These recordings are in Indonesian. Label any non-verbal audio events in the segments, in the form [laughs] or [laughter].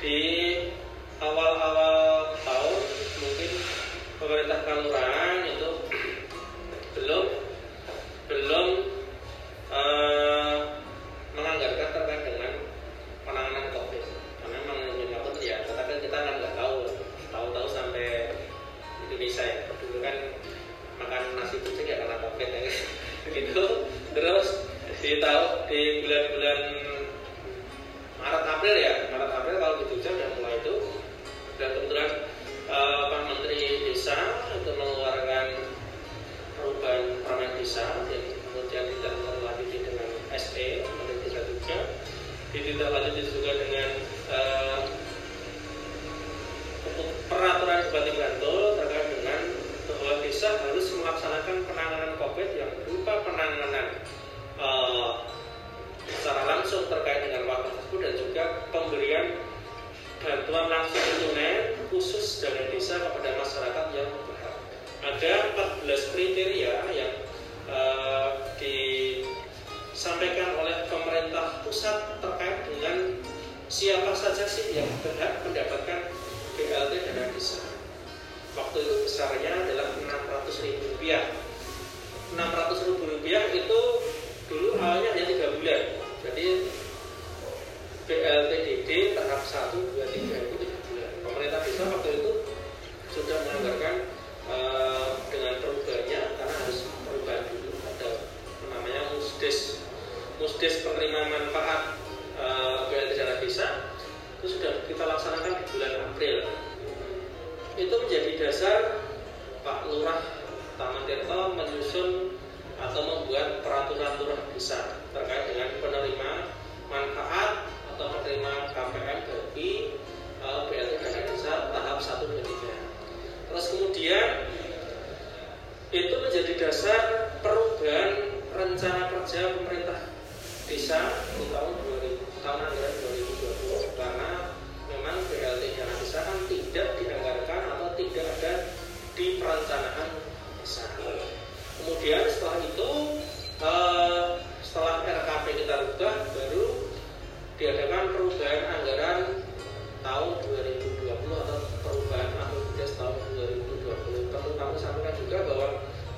di awal-awal tahun mungkin pemerintah Kalurahan disampaikan oleh pemerintah pusat terkait dengan siapa saja sih yang berhak mendapatkan BLT dana desa. Waktu itu besarnya adalah 600 ribu rupiah. 600 ribu rupiah itu dulu awalnya hanya tiga bulan. Jadi BLT DD tahap 1, 2, 3 itu 3 bulan. Pemerintah bisa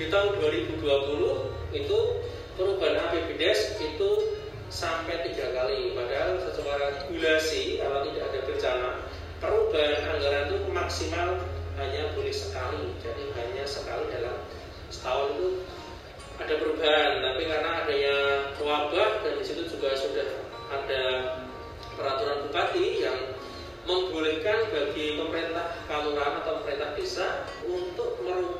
di tahun 2020 itu perubahan APBDes itu sampai tiga kali. Padahal secara regulasi kalau tidak ada bencana perubahan anggaran itu maksimal hanya boleh sekali. Jadi hanya sekali dalam setahun itu ada perubahan. Tapi karena adanya wabah dan di situ juga sudah ada peraturan bupati yang membolehkan bagi pemerintah kelurahan atau pemerintah desa untuk merubah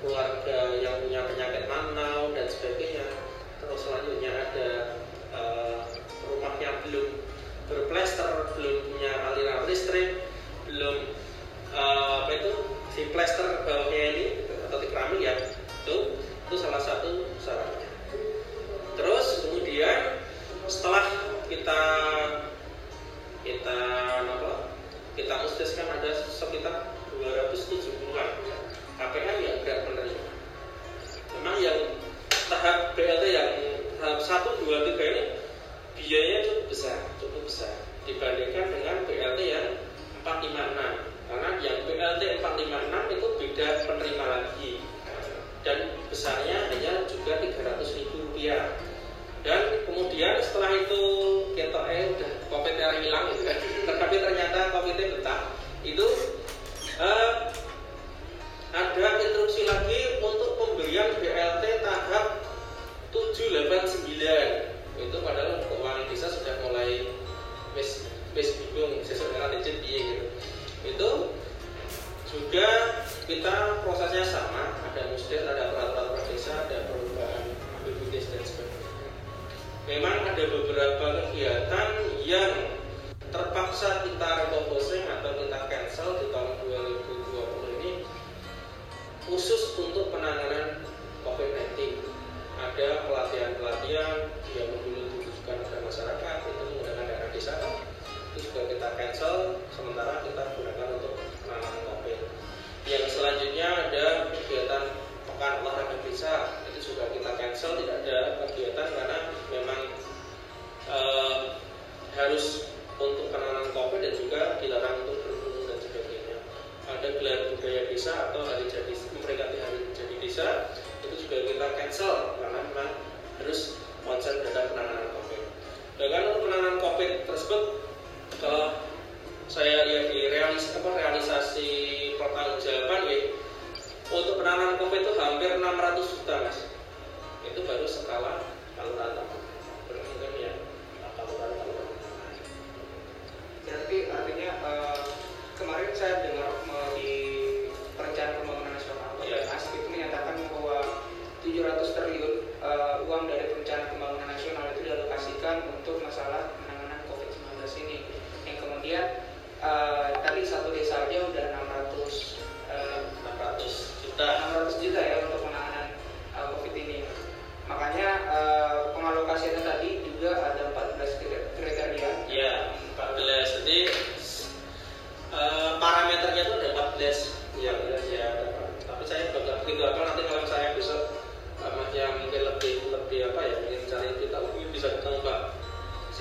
keluarga yang punya penyakit manau dan sebagainya. Terus selanjutnya ada uh, rumah yang belum berplester belum punya aliran listrik belum uh, apa itu si plester bawahnya ini atau keramik ya itu itu salah satu syaratnya. Terus kemudian setelah kita 1, 2, 3 ini biayanya cukup besar, cukup besar dibandingkan dengan BLT yang 456 karena yang BLT 456 itu beda penerima lagi. Dan besarnya hanya juga 300 ribu rupiah. Dan kemudian setelah itu kita eh udah covid hilang. Gitu [laughs] tetapi ternyata covidnya betah. Itu padahal keuangan desa sudah mulai wis wis bingung sesuai dengan digit gitu. Itu juga kita prosesnya sama ada musdel ada peraturan desa ada perubahan BPJS dan sebagainya. Memang ada beberapa kegiatan yang terpaksa kita refocusing atau kita cancel di tahun 2020 ini khusus untuk penanganan COVID-19 ada pelatihan-pelatihan yang dulu masyarakat itu menggunakan dana desa itu juga kita cancel sementara kita gunakan untuk penanganan COVID yang selanjutnya ada kegiatan pekan olahraga desa itu juga kita cancel tidak ada kegiatan karena memang uh, harus untuk penanganan COVID dan juga dilarang untuk berkerumun dan sebagainya. Ada gelar budaya desa atau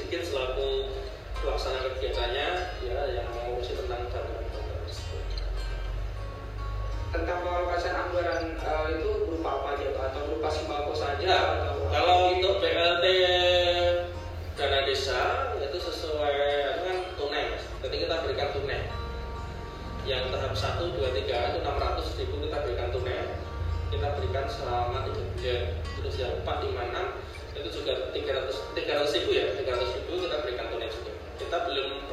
Sikit selaku pelaksana kegiatannya ya yang mengurusi tentang bantuan tersebut. Tentang pengalokasian anggaran uh, itu berupa apa aja Pak? Atau berupa sembako saja? Ya, atau kalau untuk BLT dana desa itu sesuai itu kan tunai. Jadi kita berikan tunai. Yang tahap 1, 2, 3 itu 600 ribu kita berikan tunai. Kita berikan selama 3 bulan. Terus yang 4, 5, 6 itu juga 300 300 ribu ya 300 ribu kita berikan tunai juga kita belum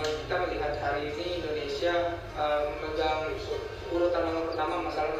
kita melihat hari ini Indonesia uh, memegang urutan nomor pertama masalah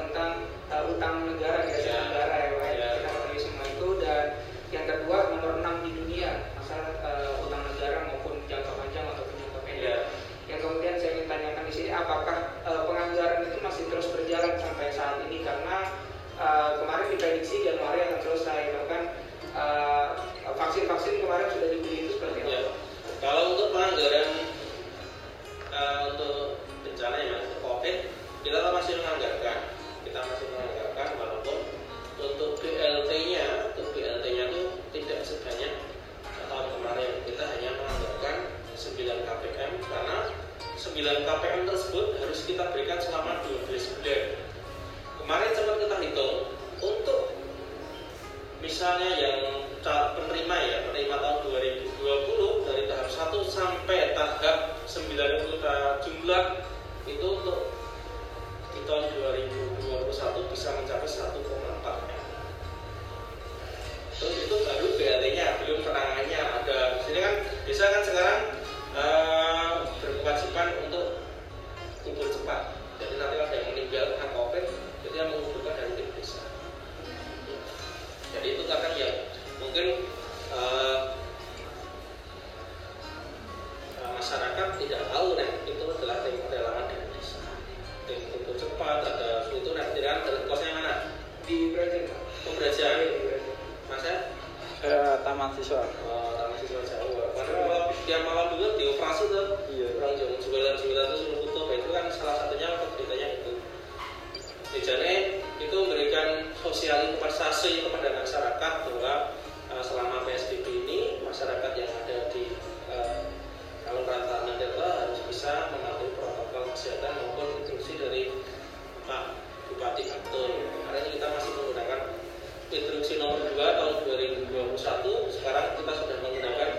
Dijane itu memberikan sosialisasi kepada masyarakat bahwa uh, selama PSBB ini masyarakat yang ada di eh, uh, alur rantana adalah harus bisa mematuhi protokol kesehatan maupun instruksi dari Pak Bupati Bantul. Karena kita masih menggunakan instruksi nomor 2 tahun 2021, sekarang kita sudah menggunakan